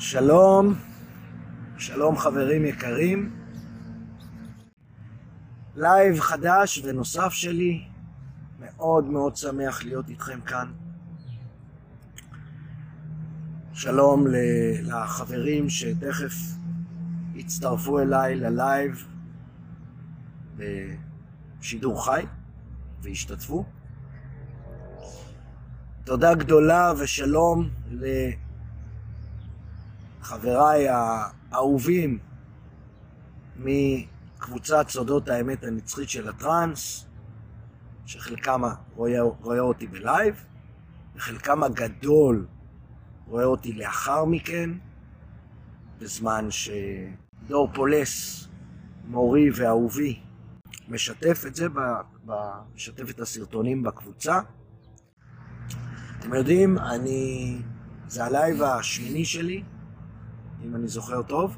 שלום, שלום חברים יקרים. לייב חדש ונוסף שלי, מאוד מאוד שמח להיות איתכם כאן. שלום לחברים שתכף יצטרפו אליי ללייב בשידור חי וישתתפו. תודה גדולה ושלום לחבריי האהובים מקבוצת סודות האמת הנצחית של הטראנס, שחלקם רואה, רואה אותי בלייב, וחלקם הגדול רואה אותי לאחר מכן, בזמן שדור פולס, מורי ואהובי, משתף את זה, משתף את הסרטונים בקבוצה. אתם יודעים, אני... זה הלייב השמיני שלי, אם אני זוכר טוב,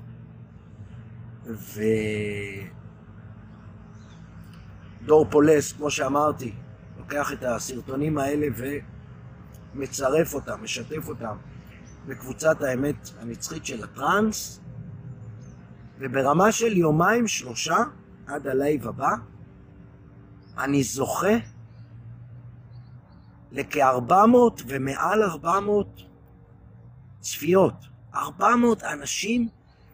ודור פולס, כמו שאמרתי, לוקח את הסרטונים האלה ומצרף אותם, משתף אותם בקבוצת האמת הנצחית של הטראנס, וברמה של יומיים שלושה עד הלייב הבא, אני זוכה לכ-400 ומעל 400 צפיות. 400 אנשים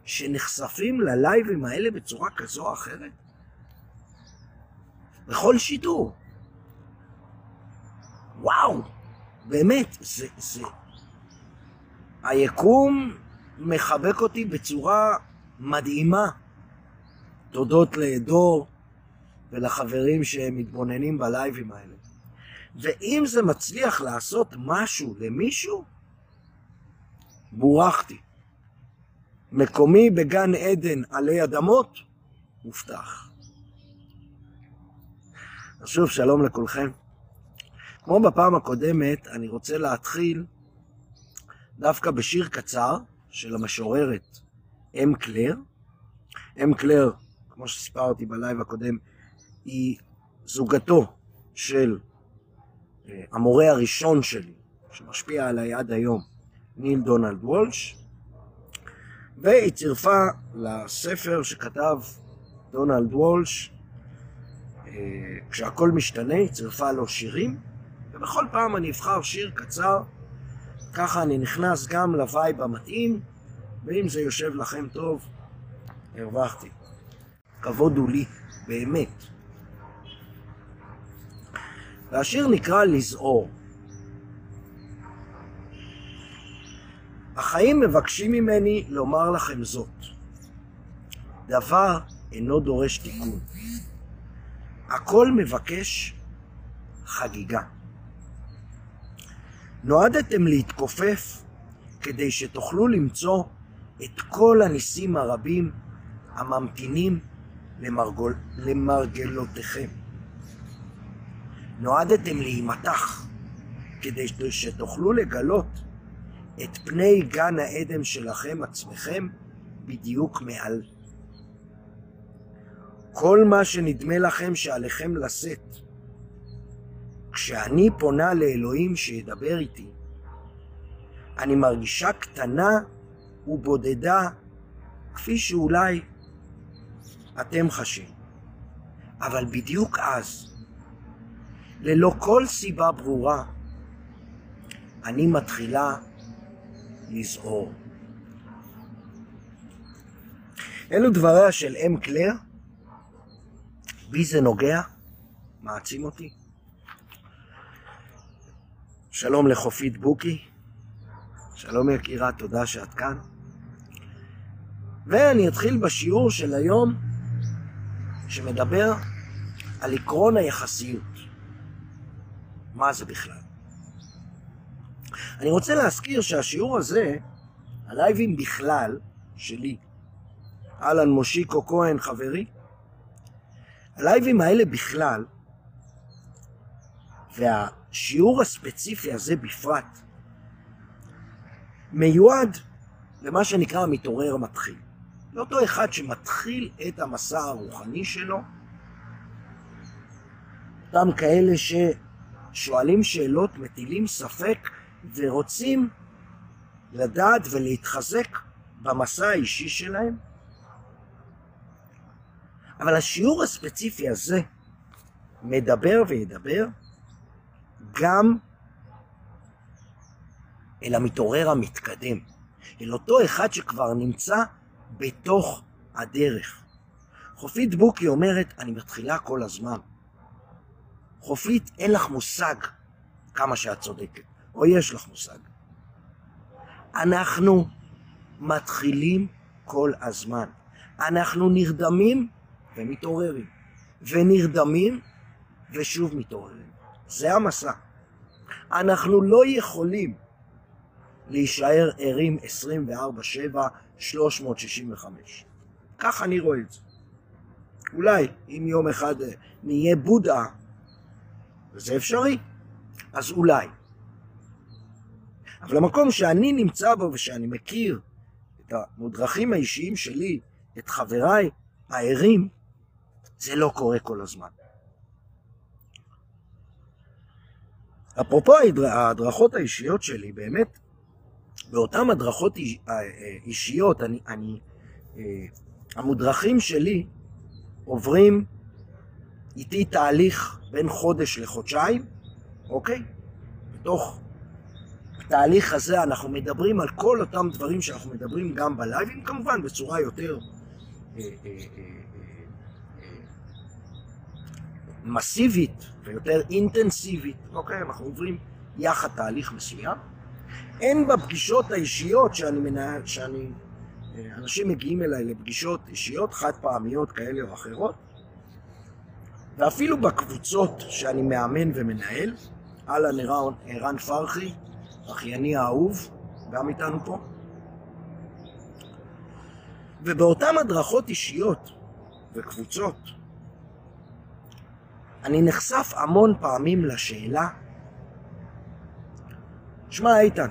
שנחשפים ללייבים האלה בצורה כזו או אחרת. בכל שידור. וואו, באמת, זה, זה... היקום מחבק אותי בצורה מדהימה. תודות לדור ולחברים שמתבוננים בלייבים האלה. ואם זה מצליח לעשות משהו למישהו, בורכתי. מקומי בגן עדן עלי אדמות, מובטח. אז שוב, שלום לכולכם. כמו בפעם הקודמת, אני רוצה להתחיל דווקא בשיר קצר של המשוררת אם קלר. אם קלר, כמו שסיפרתי בלייב הקודם, היא זוגתו של אה, המורה הראשון שלי, שמשפיע עליי עד היום, ניל דונלד וולש, והיא צירפה לספר שכתב דונלד וולש, אה, כשהכל משתנה, היא צירפה לו שירים, ובכל פעם אני אבחר שיר קצר, ככה אני נכנס גם לווייב המתאים, ואם זה יושב לכם טוב, הרווחתי. כבוד הוא לי, באמת. והשיר נקרא לזעור. החיים מבקשים ממני לומר לכם זאת. דבר אינו דורש תיקון. הכל מבקש חגיגה. נועדתם להתכופף כדי שתוכלו למצוא את כל הניסים הרבים הממתינים למרגול, למרגלותיכם. נועדתם להימתח כדי שתוכלו לגלות את פני גן העדן שלכם עצמכם בדיוק מעל. כל מה שנדמה לכם שעליכם לשאת, כשאני פונה לאלוהים שידבר איתי, אני מרגישה קטנה ובודדה, כפי שאולי אתם חשים. אבל בדיוק אז, ללא כל סיבה ברורה, אני מתחילה לזעור. אלו דבריה של אם קלר, בי זה נוגע, מעצים אותי. שלום לחופית בוקי, שלום יקירה, תודה שאת כאן. ואני אתחיל בשיעור של היום שמדבר על עקרון היחסיות. מה זה בכלל? אני רוצה להזכיר שהשיעור הזה, הלייבים בכלל, שלי, אהלן מושיקו כהן חברי, הלייבים האלה בכלל, והשיעור הספציפי הזה בפרט, מיועד למה שנקרא המתעורר המתחיל. לאותו אחד שמתחיל את המסע הרוחני שלו, אותם כאלה ששואלים שאלות, מטילים ספק ורוצים לדעת ולהתחזק במסע האישי שלהם. אבל השיעור הספציפי הזה מדבר וידבר גם אל המתעורר המתקדם, אל אותו אחד שכבר נמצא בתוך הדרך. חופית בוקי אומרת, אני מתחילה כל הזמן. חופית, אין לך מושג כמה שאת צודקת, או יש לך מושג. אנחנו מתחילים כל הזמן. אנחנו נרדמים ומתעוררים, ונרדמים ושוב מתעוררים. זה המסע. אנחנו לא יכולים להישאר ערים 24-7, 365. כך אני רואה את זה. אולי אם יום אחד נהיה בודה, וזה אפשרי, אז אולי. אבל המקום שאני נמצא בו ושאני מכיר את המודרכים האישיים שלי, את חבריי הערים, זה לא קורה כל הזמן. אפרופו ההדרכות האישיות שלי, באמת, באותן הדרכות אישיות, אני, אני, אה, המודרכים שלי עוברים איתי תהליך בין חודש לחודשיים, אוקיי? בתוך התהליך הזה אנחנו מדברים על כל אותם דברים שאנחנו מדברים גם בלייבים, כמובן בצורה יותר אה, אה, מסיבית ויותר אינטנסיבית, אוקיי? אנחנו עוברים יחד תהליך מסוים. אין בפגישות האישיות שאני מנהל, שאני... אנשים מגיעים אליי לפגישות אישיות חד פעמיות כאלה או אחרות, ואפילו בקבוצות שאני מאמן ומנהל, אהלן ערן פרחי, אחייני האהוב, גם איתנו פה. ובאותן הדרכות אישיות וקבוצות, אני נחשף המון פעמים לשאלה, שמע איתן,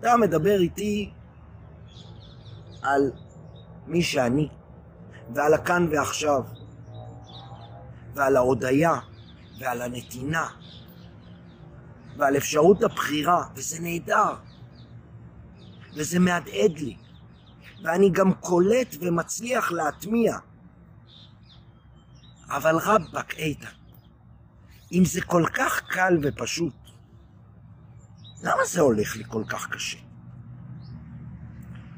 אתה מדבר איתי על מי שאני, ועל הכאן ועכשיו, ועל ההודיה, ועל הנתינה, ועל אפשרות הבחירה, וזה נהדר, וזה מהדהד לי, ואני גם קולט ומצליח להטמיע. אבל רבאק, איתן, אם זה כל כך קל ופשוט, למה זה הולך לי כל כך קשה?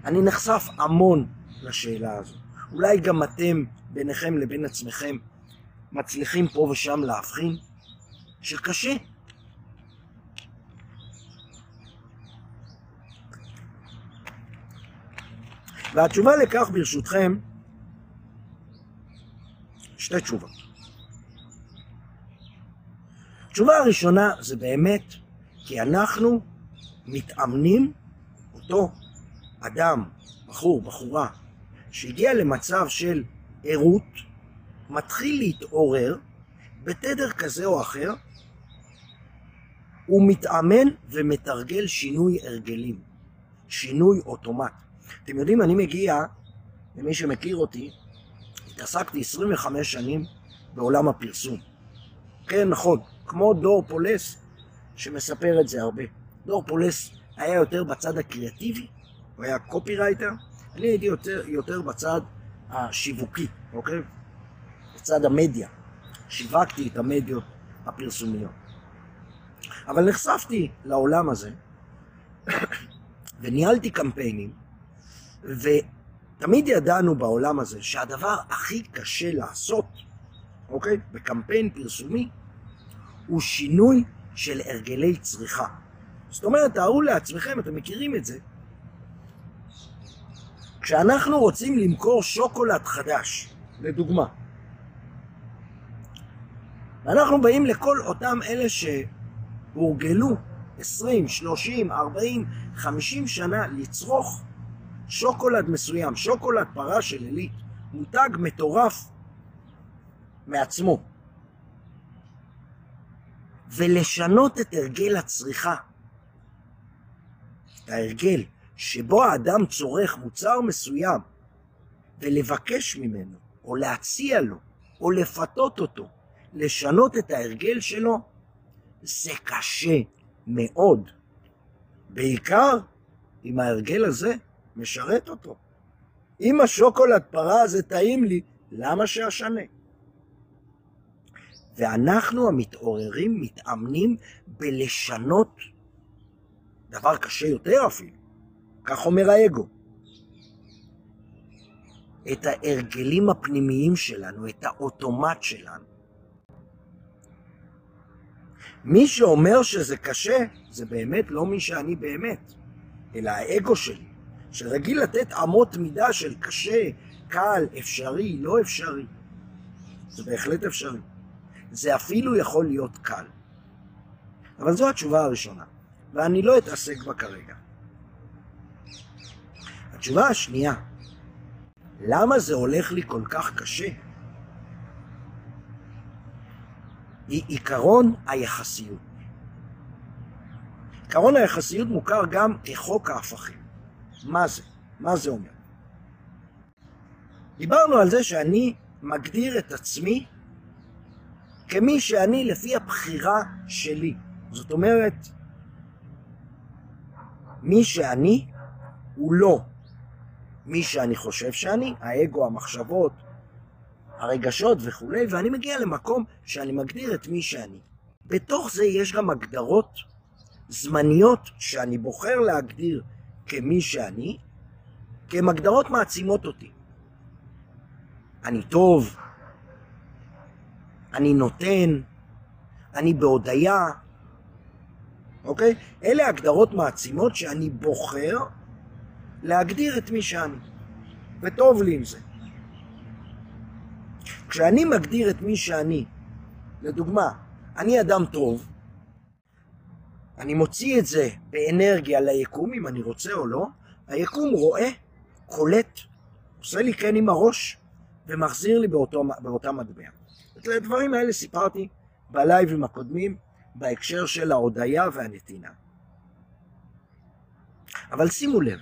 אני נחשף המון לשאלה הזו. אולי גם אתם, ביניכם לבין עצמכם, מצליחים פה ושם להבחין שקשה. והתשובה לכך, ברשותכם, שתי תשובות. התשובה הראשונה זה באמת כי אנחנו מתאמנים, אותו אדם, בחור, בחורה, שהגיע למצב של ערות, מתחיל להתעורר בתדר כזה או אחר, הוא מתאמן ומתרגל שינוי הרגלים, שינוי אוטומט. אתם יודעים, אני מגיע, למי שמכיר אותי, התעסקתי 25 שנים בעולם הפרסום. כן, נכון, כמו דור פולס, שמספר את זה הרבה. דור פולס היה יותר בצד הקריאטיבי, הוא היה קופירייטר, אני הייתי יותר, יותר בצד השיווקי, אוקיי? בצד המדיה. שיווקתי את המדיות הפרסומיות. אבל נחשפתי לעולם הזה, וניהלתי קמפיינים, ותמיד ידענו בעולם הזה שהדבר הכי קשה לעשות, אוקיי? בקמפיין פרסומי, הוא שינוי של הרגלי צריכה. זאת אומרת, תארו לעצמכם, אתם מכירים את זה, כשאנחנו רוצים למכור שוקולד חדש, לדוגמה, ואנחנו באים לכל אותם אלה שהורגלו 20, 30, 40, 50 שנה לצרוך שוקולד מסוים, שוקולד פרה של עילית, מותג מטורף מעצמו. ולשנות את הרגל הצריכה. את ההרגל שבו האדם צורך מוצר מסוים ולבקש ממנו, או להציע לו, או לפתות אותו, לשנות את ההרגל שלו, זה קשה מאוד. בעיקר אם ההרגל הזה משרת אותו. אם השוקולד פרה הזה טעים לי, למה שאשנה? ואנחנו המתעוררים מתאמנים בלשנות דבר קשה יותר אפילו, כך אומר האגו. את ההרגלים הפנימיים שלנו, את האוטומט שלנו. מי שאומר שזה קשה, זה באמת לא מי שאני באמת, אלא האגו שלי, שרגיל לתת אמות מידה של קשה, קל, אפשרי, לא אפשרי. זה בהחלט אפשרי. זה אפילו יכול להיות קל. אבל זו התשובה הראשונה, ואני לא אתעסק בה כרגע. התשובה השנייה, למה זה הולך לי כל כך קשה? היא עיקרון היחסיות. עיקרון היחסיות מוכר גם כחוק ההפכים. מה זה? מה זה אומר? דיברנו על זה שאני מגדיר את עצמי כמי שאני לפי הבחירה שלי. זאת אומרת, מי שאני הוא לא מי שאני חושב שאני, האגו, המחשבות, הרגשות וכולי, ואני מגיע למקום שאני מגדיר את מי שאני. בתוך זה יש גם הגדרות זמניות שאני בוחר להגדיר כמי שאני, כי הן הגדרות מעצימות אותי. אני טוב, אני נותן, אני בהודיה, אוקיי? אלה הגדרות מעצימות שאני בוחר להגדיר את מי שאני, וטוב לי עם זה. כשאני מגדיר את מי שאני, לדוגמה, אני אדם טוב, אני מוציא את זה באנרגיה ליקום, אם אני רוצה או לא, היקום רואה, קולט, עושה לי כן עם הראש, ומחזיר לי באותו, באותה מטבע. את הדברים האלה סיפרתי בלייבים הקודמים, בהקשר של ההודיה והנתינה. אבל שימו לב,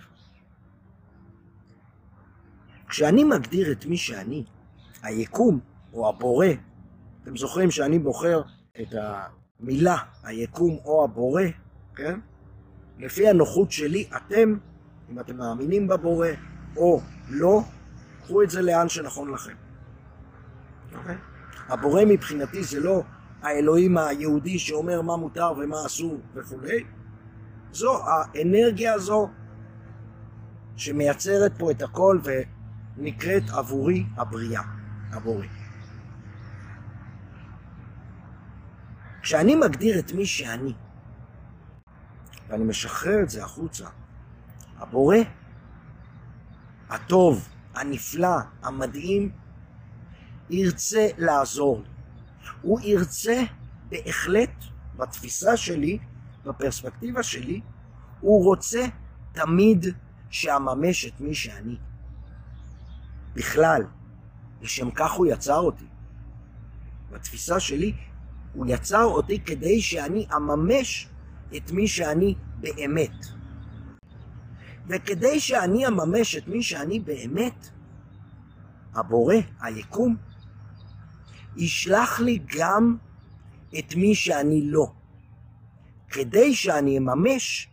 כשאני מגדיר את מי שאני, היקום או הבורא, אתם זוכרים שאני בוחר את המילה היקום או הבורא, כן? לפי הנוחות שלי, אתם, אם אתם מאמינים בבורא או לא, קחו את זה לאן שנכון לכם. אוקיי? הבורא מבחינתי זה לא האלוהים היהודי שאומר מה מותר ומה אסור וכולי, זו האנרגיה הזו שמייצרת פה את הכל ונקראת עבורי הבריאה, הבורא. כשאני מגדיר את מי שאני, ואני משחרר את זה החוצה, הבורא, הטוב, הנפלא, המדהים, ירצה לעזור לי. הוא ירצה בהחלט, בתפיסה שלי, בפרספקטיבה שלי, הוא רוצה תמיד שאממש את מי שאני. בכלל, לשם כך הוא יצר אותי. בתפיסה שלי, הוא יצר אותי כדי שאני אממש את מי שאני באמת. וכדי שאני אממש את מי שאני באמת, הבורא, היקום, ישלח לי גם את מי שאני לא, כדי שאני אממש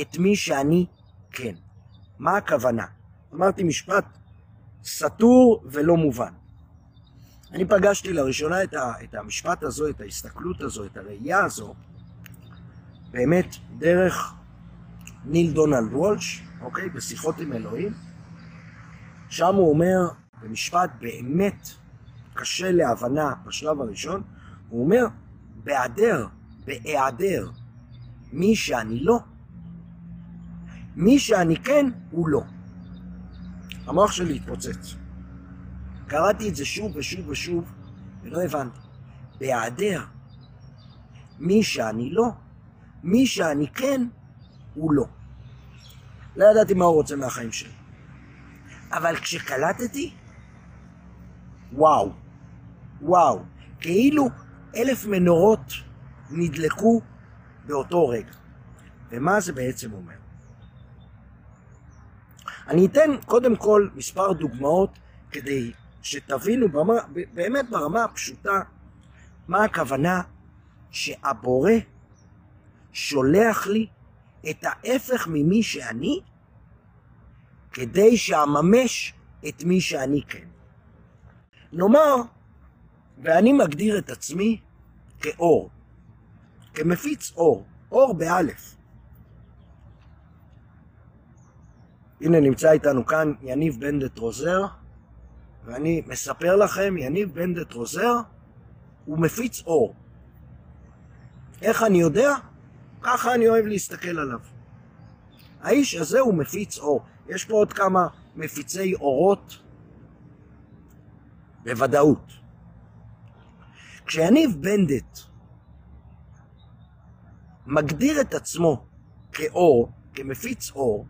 את מי שאני כן. מה הכוונה? אמרתי משפט סתור ולא מובן. אני פגשתי לראשונה את, ה, את המשפט הזו, את ההסתכלות הזו, את הראייה הזו, באמת דרך ניל דונלד וולש, אוקיי? בשיחות עם אלוהים. שם הוא אומר במשפט באמת קשה להבנה בשלב הראשון, הוא אומר, בהיעדר, בהיעדר מי שאני לא, מי שאני כן, הוא לא. המוח שלי התפוצץ. קראתי את זה שוב ושוב ושוב, ולא הבנתי. בהיעדר מי שאני לא, מי שאני כן, הוא לא. לא ידעתי מה הוא רוצה מהחיים שלי. אבל כשקלטתי, וואו, וואו, כאילו אלף מנורות נדלקו באותו רגע. ומה זה בעצם אומר? אני אתן קודם כל מספר דוגמאות כדי שתבינו ברמה, באמת ברמה הפשוטה מה הכוונה שהבורא שולח לי את ההפך ממי שאני, כדי שאממש את מי שאני כן. נאמר, ואני מגדיר את עצמי כאור, כמפיץ אור, אור באלף. הנה נמצא איתנו כאן יניב בנדט רוזר, ואני מספר לכם, יניב בנדט רוזר הוא מפיץ אור. איך אני יודע? ככה אני אוהב להסתכל עליו. האיש הזה הוא מפיץ אור. יש פה עוד כמה מפיצי אורות, בוודאות. כשיניב בנדט מגדיר את עצמו כאור, כמפיץ אור,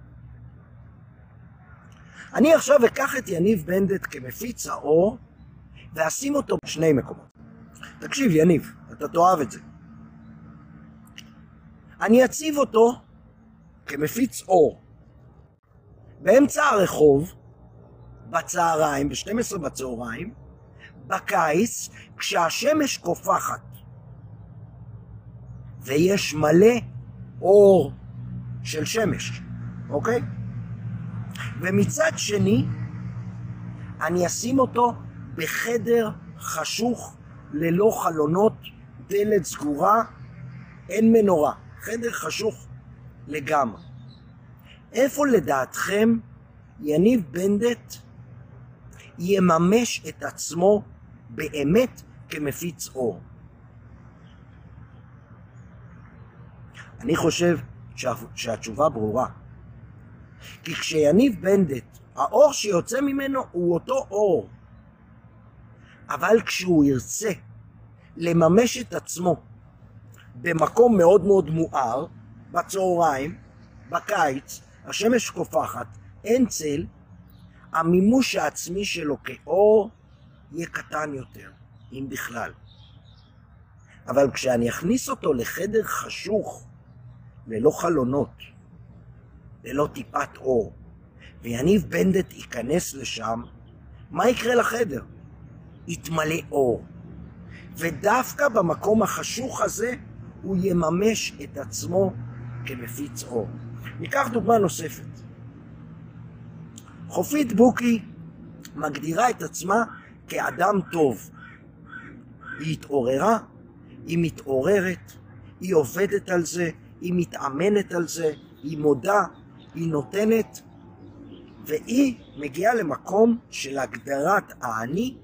אני עכשיו אקח את יניב בנדט כמפיץ האור ואשים אותו בשני מקומות. תקשיב, יניב, אתה תאהב את זה. אני אציב אותו כמפיץ אור באמצע הרחוב, בצהריים, ב-12 בצהריים, בקיץ, כשהשמש קופחת, ויש מלא אור של שמש, אוקיי? ומצד שני, אני אשים אותו בחדר חשוך, ללא חלונות, דלת סגורה, אין מנורה. חדר חשוך לגמרי. איפה לדעתכם יניב בנדט יממש את עצמו באמת כמפיץ אור? אני חושב שה, שהתשובה ברורה. כי כשיניב בנדט, האור שיוצא ממנו הוא אותו אור. אבל כשהוא ירצה לממש את עצמו במקום מאוד מאוד מואר, בצהריים, בקיץ, השמש קופחת, אין צל, המימוש העצמי שלו כאור יהיה קטן יותר, אם בכלל. אבל כשאני אכניס אותו לחדר חשוך, ללא חלונות, ללא טיפת אור, ויניב בנדט ייכנס לשם, מה יקרה לחדר? יתמלא אור. ודווקא במקום החשוך הזה הוא יממש את עצמו כמפיץ אור. ניקח דוגמה נוספת. חופית בוקי מגדירה את עצמה כאדם טוב. היא התעוררה, היא מתעוררת, היא עובדת על זה, היא מתאמנת על זה, היא מודה, היא נותנת, והיא מגיעה למקום של הגדרת האני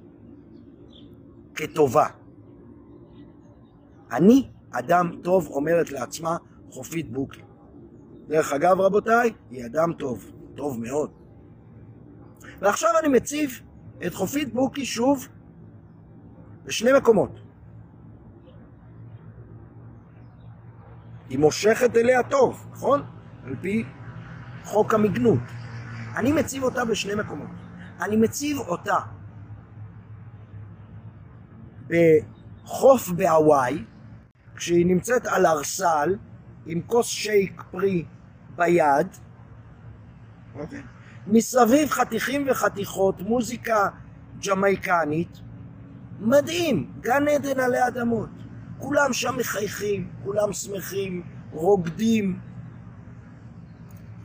כטובה. אני אדם טוב, אומרת לעצמה חופית בוקי. דרך אגב, רבותיי, היא אדם טוב, טוב מאוד. ועכשיו אני מציב את חופית בוקי שוב בשני מקומות. היא מושכת אליה טוב, נכון? על פי חוק המגנות. אני מציב אותה בשני מקומות. אני מציב אותה בחוף בהוואי, כשהיא נמצאת על ארסל עם כוס שייק פרי ביד, okay. אוקיי? מסביב חתיכים וחתיכות, מוזיקה ג'מייקנית, מדהים, גן עדן עלי אדמות. כולם שם מחייכים, כולם שמחים, רוקדים,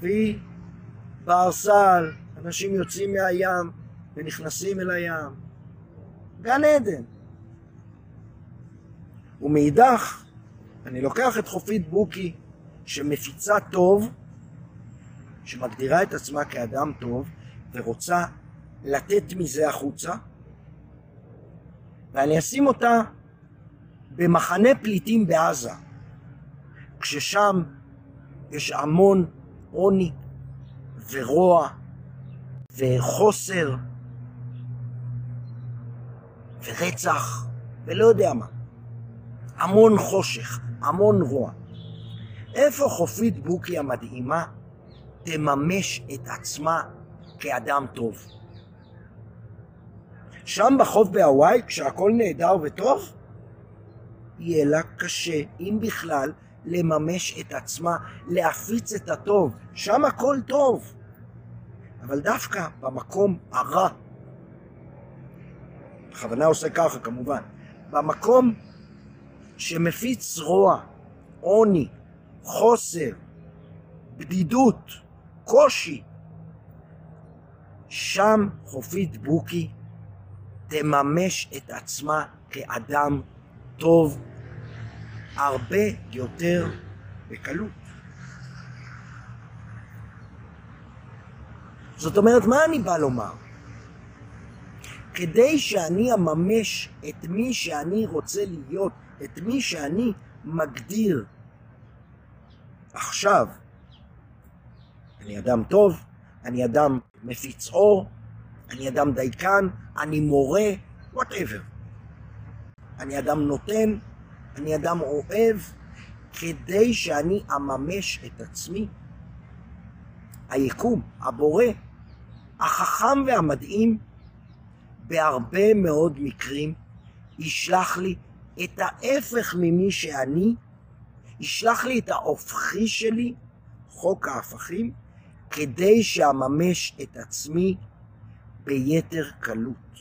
והיא בארסל, אנשים יוצאים מהים ונכנסים אל הים. גן עדן. ומאידך, אני לוקח את חופית בוקי, שמפיצה טוב, שמגדירה את עצמה כאדם טוב, ורוצה לתת מזה החוצה, ואני אשים אותה במחנה פליטים בעזה, כששם יש המון עוני ורוע וחוסר ורצח ולא יודע מה. המון חושך, המון רוע. איפה חופית בוקי המדהימה תממש את עצמה כאדם טוב? שם בחוף בהוואי, כשהכול נהדר וטוב, יהיה לה קשה, אם בכלל, לממש את עצמה, להפיץ את הטוב. שם הכל טוב. אבל דווקא במקום הרע, בכוונה עושה ככה כמובן, במקום שמפיץ רוע, עוני, חוסר, בדידות, קושי. שם חופית בוקי תממש את עצמה כאדם טוב הרבה יותר בקלות. זאת אומרת, מה אני בא לומר? כדי שאני אממש את מי שאני רוצה להיות, את מי שאני מגדיר עכשיו, אני אדם טוב, אני אדם מפיץ אור, אני אדם דייקן, אני מורה, whatever. אני אדם נותן, אני אדם אוהב, כדי שאני אממש את עצמי. היקום, הבורא, החכם והמדהים, בהרבה מאוד מקרים ישלח לי את ההפך ממי שאני, ישלח לי את ההופכי שלי, חוק ההפכים, כדי שאממש את עצמי ביתר קלות.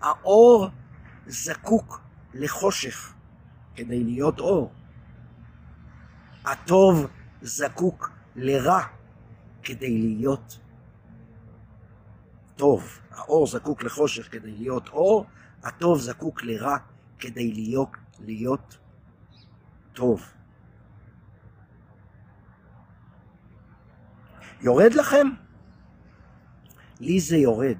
האור זקוק לחושך כדי להיות אור. הטוב זקוק לרע כדי להיות טוב. האור זקוק לחושך כדי להיות אור, הטוב זקוק לרע כדי להיות, להיות טוב. יורד לכם? לי זה יורד.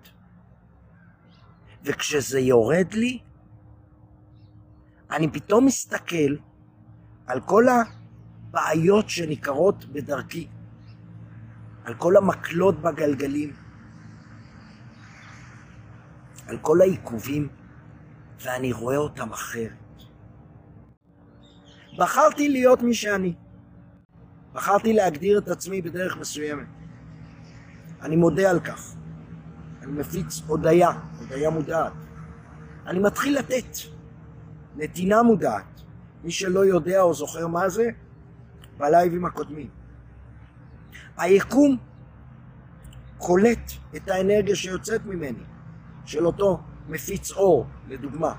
וכשזה יורד לי, אני פתאום מסתכל על כל הבעיות שניכרות בדרכי, על כל המקלות בגלגלים, על כל העיכובים, ואני רואה אותם אחרת. בחרתי להיות מי שאני. בחרתי להגדיר את עצמי בדרך מסוימת. אני מודה על כך. אני מפיץ הודיה, הודיה מודעת. אני מתחיל לתת. נתינה מודעת. מי שלא יודע או זוכר מה זה, בלייבים הקודמים. היקום קולט את האנרגיה שיוצאת ממני. של אותו מפיץ אור, לדוגמה.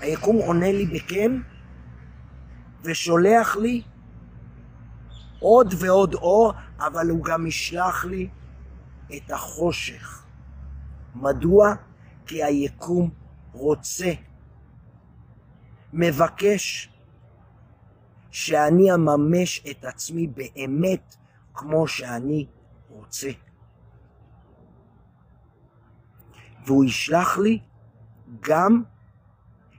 היקום עונה לי בכן ושולח לי עוד ועוד אור, אבל הוא גם ישלח לי את החושך. מדוע? כי היקום רוצה, מבקש, שאני אממש את עצמי באמת כמו שאני רוצה. והוא ישלח לי גם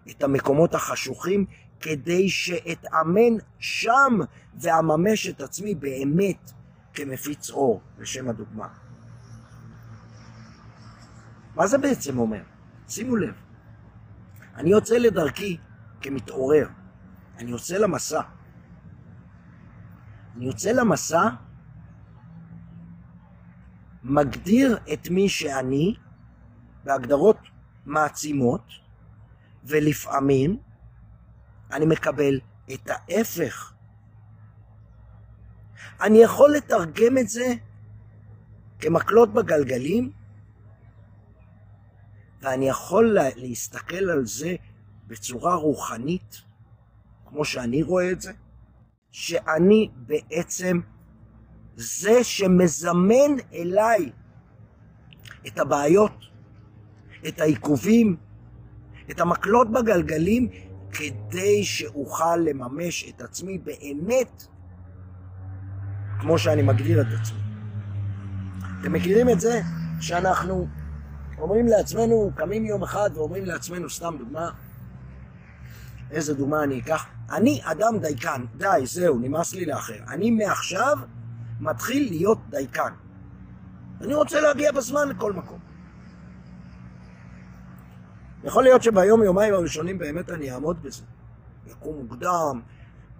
את המקומות החשוכים כדי שאתאמן שם ואממש את עצמי באמת כמפיץ אור, לשם הדוגמה. מה זה בעצם אומר? שימו לב, אני יוצא לדרכי כמתעורר, אני יוצא למסע. אני יוצא למסע, מגדיר את מי שאני, בהגדרות מעצימות, ולפעמים אני מקבל את ההפך. אני יכול לתרגם את זה כמקלות בגלגלים, ואני יכול להסתכל על זה בצורה רוחנית, כמו שאני רואה את זה, שאני בעצם זה שמזמן אליי את הבעיות, את העיכובים, את המקלות בגלגלים, כדי שאוכל לממש את עצמי באמת כמו שאני מגדיר את עצמי. אתם מכירים את זה שאנחנו אומרים לעצמנו, קמים יום אחד ואומרים לעצמנו, סתם דוגמה, איזה דוגמה אני אקח? אני אדם דייקן, די, זהו, נמאס לי לאחר. אני מעכשיו מתחיל להיות דייקן. אני רוצה להגיע בזמן לכל מקום. יכול להיות שביום, יומיים הראשונים באמת אני אעמוד בזה. יקום מוקדם,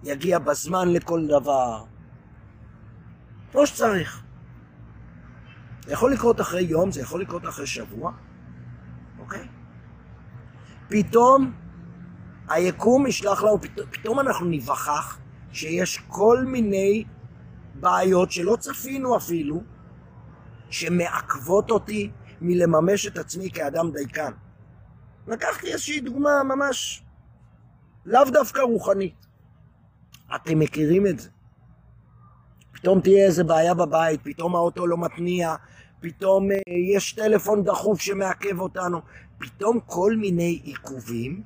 יגיע בזמן לכל דבר. כמו שצריך. זה יכול לקרות אחרי יום, זה יכול לקרות אחרי שבוע, אוקיי? פתאום היקום ישלח לנו, פתאום, אנחנו ניווכח שיש כל מיני בעיות שלא צפינו אפילו, שמעכבות אותי מלממש את עצמי כאדם דייקן. לקחתי איזושהי דוגמה ממש לאו דווקא רוחנית. אתם מכירים את זה. פתאום תהיה איזה בעיה בבית, פתאום האוטו לא מתניע, פתאום אה, יש טלפון דחוף שמעכב אותנו, פתאום כל מיני עיכובים,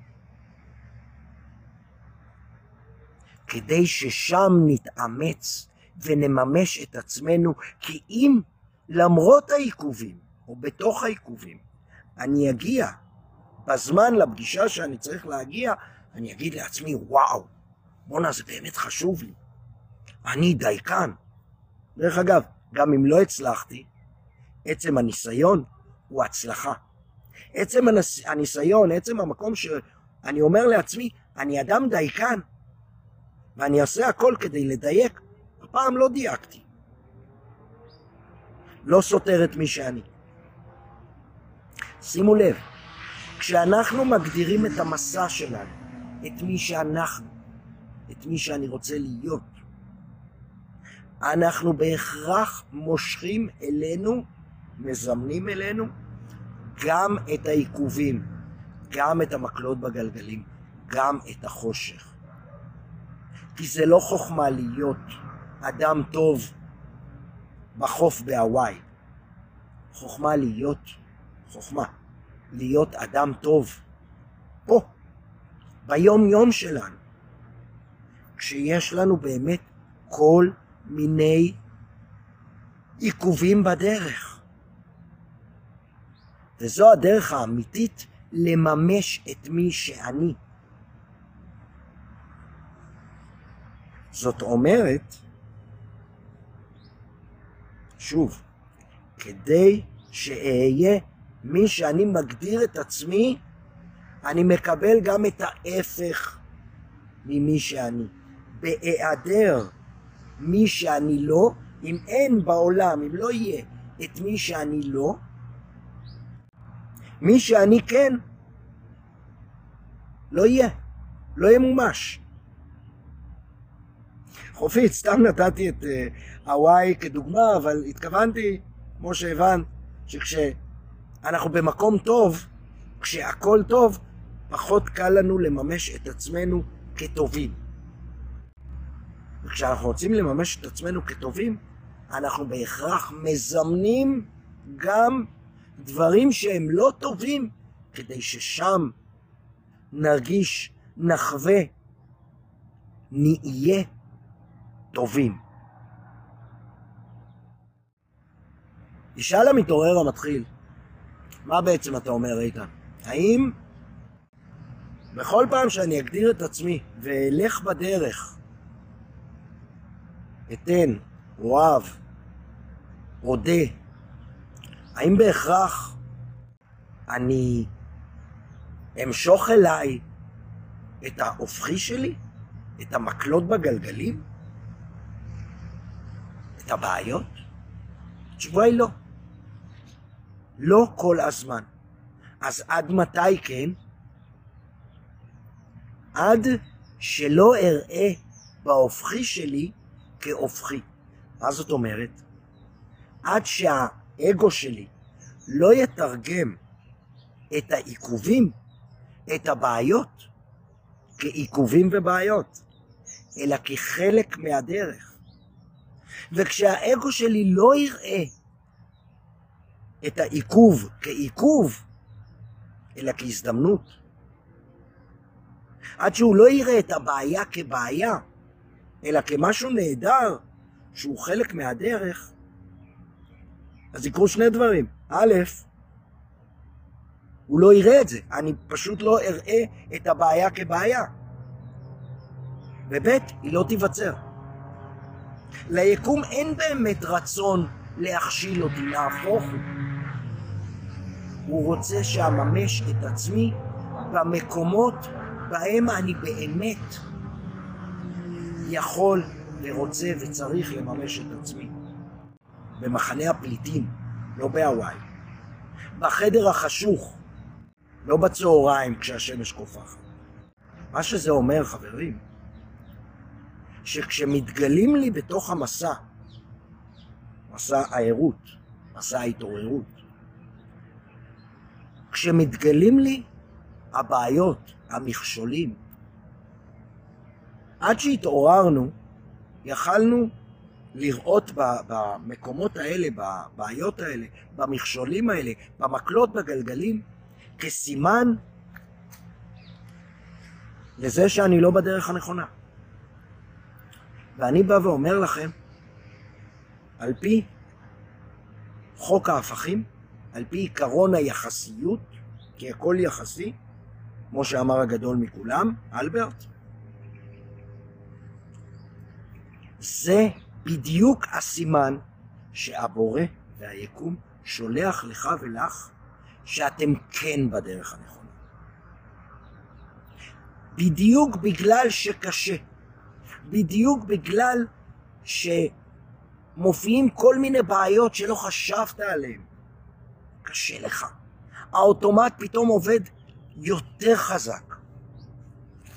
כדי ששם נתאמץ ונממש את עצמנו, כי אם למרות העיכובים, או בתוך העיכובים, אני אגיע בזמן לפגישה שאני צריך להגיע, אני אגיד לעצמי, וואו, בואנה, זה באמת חשוב לי. אני דייקן. דרך אגב, גם אם לא הצלחתי, עצם הניסיון הוא הצלחה. עצם. הניסיון, עצם המקום שאני אומר לעצמי, אני אדם דייקן, ואני אעשה הכל כדי לדייק, הפעם לא דייקתי. לא סותר את מי שאני. שימו לב, כשאנחנו מגדירים את המסע שלנו, את מי שאנחנו, את מי שאני רוצה להיות, אנחנו בהכרח מושכים אלינו, מזמנים אלינו, גם את העיכובים, גם את המקלות בגלגלים, גם את החושך. כי זה לא חוכמה להיות אדם טוב בחוף בהוואי. חוכמה להיות, חוכמה, להיות אדם טוב פה, ביום יום שלנו, כשיש לנו באמת כל מיני עיכובים בדרך. וזו הדרך האמיתית לממש את מי שאני. זאת אומרת, שוב, כדי שאהיה מי שאני מגדיר את עצמי, אני מקבל גם את ההפך ממי שאני. בהיעדר מי שאני לא, אם אין בעולם, אם לא יהיה את מי שאני לא, מי שאני כן, לא יהיה, לא ימומש. חופית, סתם נתתי את אה, הוואי כדוגמה, אבל התכוונתי, כמו שהבנת, שכשאנחנו במקום טוב, כשהכול טוב, פחות קל לנו לממש את עצמנו כטובים. וכשאנחנו רוצים לממש את עצמנו כטובים, אנחנו בהכרח מזמנים גם דברים שהם לא טובים, כדי ששם נרגיש, נחווה, נהיה טובים. ישאל המתעורר המתחיל, מה בעצם אתה אומר, איתן? האם בכל פעם שאני אגדיר את עצמי ואלך בדרך, אתן, אוהב, אודה, האם בהכרח אני אמשוך אליי את ההופכי שלי? את המקלות בגלגלים? את הבעיות? התשובה היא לא. לא כל הזמן. אז עד מתי כן? עד שלא אראה בהופכי שלי כהופכי. מה זאת אומרת? עד שהאגו שלי לא יתרגם את העיכובים, את הבעיות, כעיכובים ובעיות, אלא כחלק מהדרך. וכשהאגו שלי לא יראה את העיכוב כעיכוב, אלא כהזדמנות, עד שהוא לא יראה את הבעיה כבעיה, אלא כמשהו נהדר, שהוא חלק מהדרך, אז יקרו שני דברים. א', הוא לא יראה את זה, אני פשוט לא אראה את הבעיה כבעיה. וב', היא לא תיווצר. ליקום אין באמת רצון להכשיל אותי, נהפוך הוא. הוא רוצה שאממש את עצמי במקומות בהם אני באמת יכול ורוצה וצריך לממש את עצמי. במחנה הפליטים, לא בהוואי. בחדר החשוך, לא בצהריים כשהשמש קופחת. מה שזה אומר, חברים, שכשמתגלים לי בתוך המסע, מסע הערות, מסע ההתעוררות, כשמתגלים לי הבעיות, המכשולים, עד שהתעוררנו, יכלנו לראות במקומות האלה, בבעיות האלה, במכשולים האלה, במקלות בגלגלים, כסימן לזה שאני לא בדרך הנכונה. ואני בא ואומר לכם, על פי חוק ההפכים, על פי עקרון היחסיות, כי הכל יחסי, כמו שאמר הגדול מכולם, אלברט, זה בדיוק הסימן שהבורא והיקום שולח לך ולך שאתם כן בדרך הנכונה. בדיוק בגלל שקשה, בדיוק בגלל שמופיעים כל מיני בעיות שלא חשבת עליהן. קשה לך. האוטומט פתאום עובד יותר חזק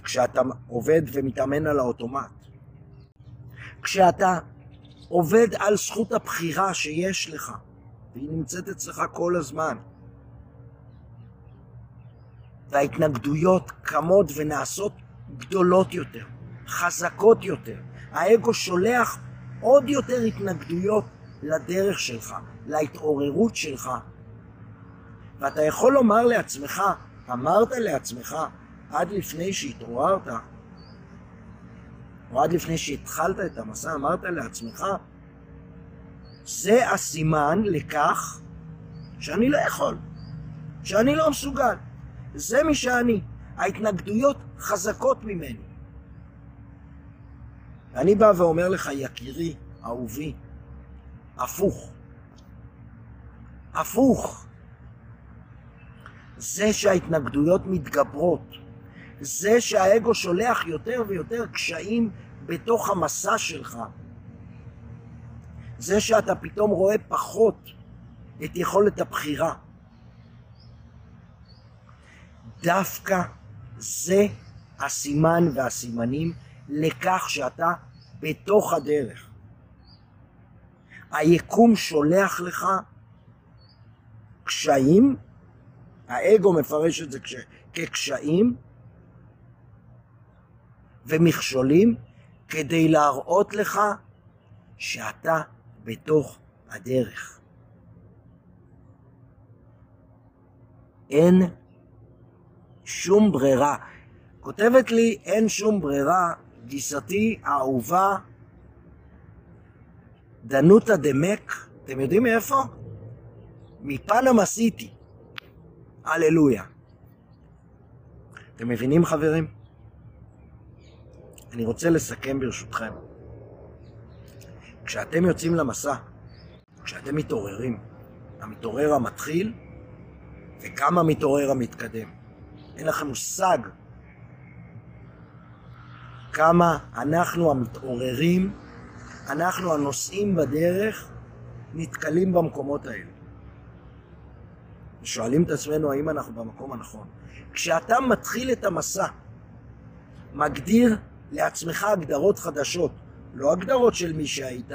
כשאתה עובד ומתאמן על האוטומט. כשאתה עובד על זכות הבחירה שיש לך, והיא נמצאת אצלך כל הזמן. וההתנגדויות קמות ונעשות גדולות יותר, חזקות יותר. האגו שולח עוד יותר התנגדויות לדרך שלך, להתעוררות שלך. ואתה יכול לומר לעצמך, אמרת לעצמך, עד לפני שהתעוררת, או עד לפני שהתחלת את המסע, אמרת לעצמך, זה הסימן לכך שאני לא יכול, שאני לא מסוגל. זה מי שאני. ההתנגדויות חזקות ממני. ואני בא ואומר לך, יקירי, אהובי, הפוך. הפוך. זה שההתנגדויות מתגברות, זה שהאגו שולח יותר ויותר קשיים בתוך המסע שלך, זה שאתה פתאום רואה פחות את יכולת הבחירה. דווקא זה הסימן והסימנים לכך שאתה בתוך הדרך. היקום שולח לך קשיים, האגו מפרש את זה כקשיים ומכשולים כדי להראות לך שאתה בתוך הדרך. אין שום ברירה. כותבת לי, אין שום ברירה, גיסתי האהובה, דנותה דמק, אתם יודעים מאיפה? מפנמה סיטי. הללויה. אתם מבינים חברים? אני רוצה לסכם ברשותכם. כשאתם יוצאים למסע, כשאתם מתעוררים, המתעורר המתחיל וגם המתעורר המתקדם. אין לכם מושג כמה אנחנו המתעוררים, אנחנו הנוסעים בדרך, נתקלים במקומות האלה. ושואלים את עצמנו האם אנחנו במקום הנכון. כשאתה מתחיל את המסע, מגדיר לעצמך הגדרות חדשות, לא הגדרות של מי שהיית,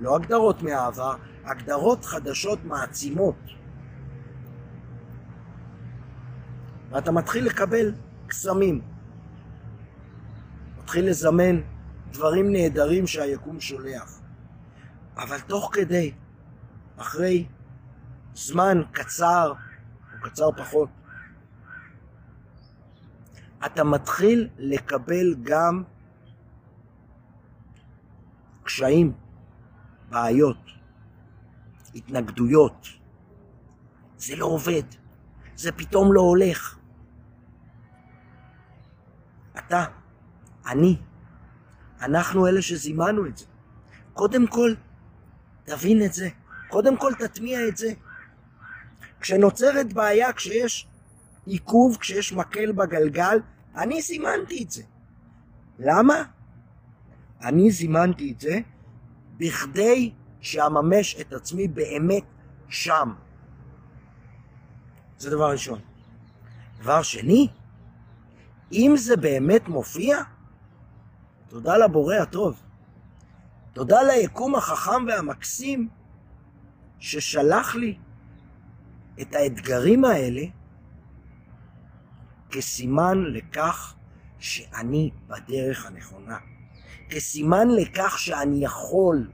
לא הגדרות מהעבר, הגדרות חדשות מעצימות. ואתה מתחיל לקבל קסמים. מתחיל לזמן דברים נהדרים שהיקום שולח. אבל תוך כדי, אחרי זמן קצר, או קצר פחות, אתה מתחיל לקבל גם קשיים, בעיות, התנגדויות. זה לא עובד, זה פתאום לא הולך. אתה, אני, אנחנו אלה שזימנו את זה. קודם כל, תבין את זה. קודם כל, תטמיע את זה. כשנוצרת בעיה, כשיש עיכוב, כשיש מקל בגלגל, אני זימנתי את זה. למה? אני זימנתי את זה בכדי שאממש את עצמי באמת שם. זה דבר ראשון. דבר שני, אם זה באמת מופיע, תודה לבורא הטוב. תודה ליקום החכם והמקסים ששלח לי את האתגרים האלה כסימן לכך שאני בדרך הנכונה. כסימן לכך שאני יכול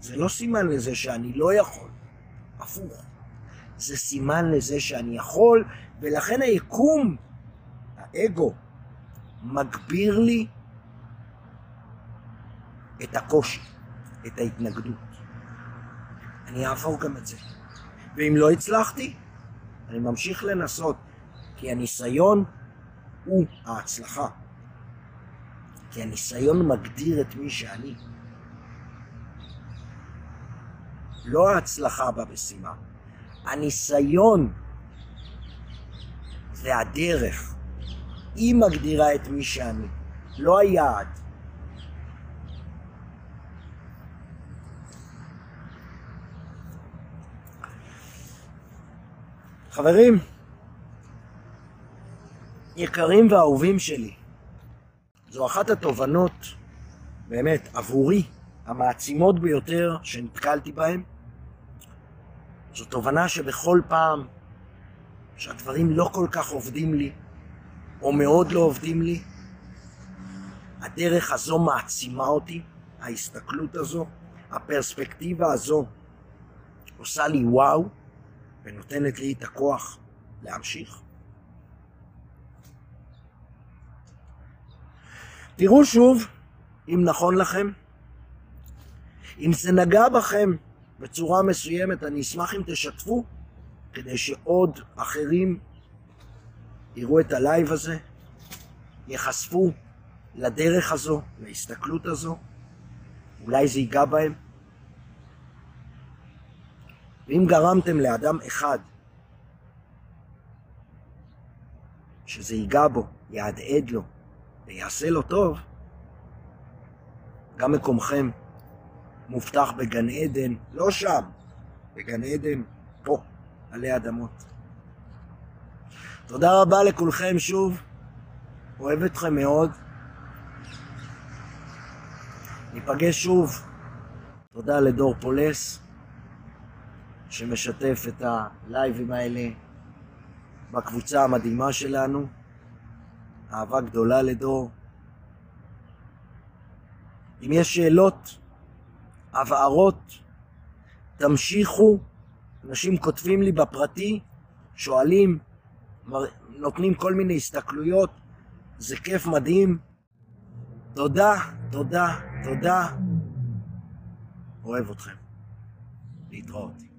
זה לא סימן לזה שאני לא יכול, הפוך. זה סימן לזה שאני יכול, ולכן היקום, האגו, מגביר לי את הקושי, את ההתנגדות. אני אעבור גם את זה. ואם לא הצלחתי, אני ממשיך לנסות, כי הניסיון הוא ההצלחה. כי הניסיון מגדיר את מי שאני. לא ההצלחה במשימה. הניסיון והדרך, היא מגדירה את מי שאני, לא היעד. חברים, יקרים ואהובים שלי, זו אחת התובנות, באמת, עבורי, המעצימות ביותר שנתקלתי בהן. זו תובנה שבכל פעם שהדברים לא כל כך עובדים לי, או מאוד לא עובדים לי, הדרך הזו מעצימה אותי, ההסתכלות הזו, הפרספקטיבה הזו עושה לי וואו, ונותנת לי את הכוח להמשיך. תראו שוב אם נכון לכם. אם זה נגע בכם בצורה מסוימת, אני אשמח אם תשתפו, כדי שעוד אחרים יראו את הלייב הזה, ייחשפו לדרך הזו, להסתכלות הזו, אולי זה ייגע בהם. ואם גרמתם לאדם אחד שזה ייגע בו, יהדהד לו ויעשה לו טוב, גם מקומכם מובטח בגן עדן, לא שם, בגן עדן, פה, עלי אדמות. תודה רבה לכולכם שוב, אוהב אתכם מאוד. ניפגש שוב. תודה לדור פולס. שמשתף את הלייבים האלה בקבוצה המדהימה שלנו. אהבה גדולה לדור. אם יש שאלות, הבהרות, תמשיכו. אנשים כותבים לי בפרטי, שואלים, נותנים כל מיני הסתכלויות. זה כיף מדהים. תודה, תודה, תודה. אוהב אתכם. להתראות.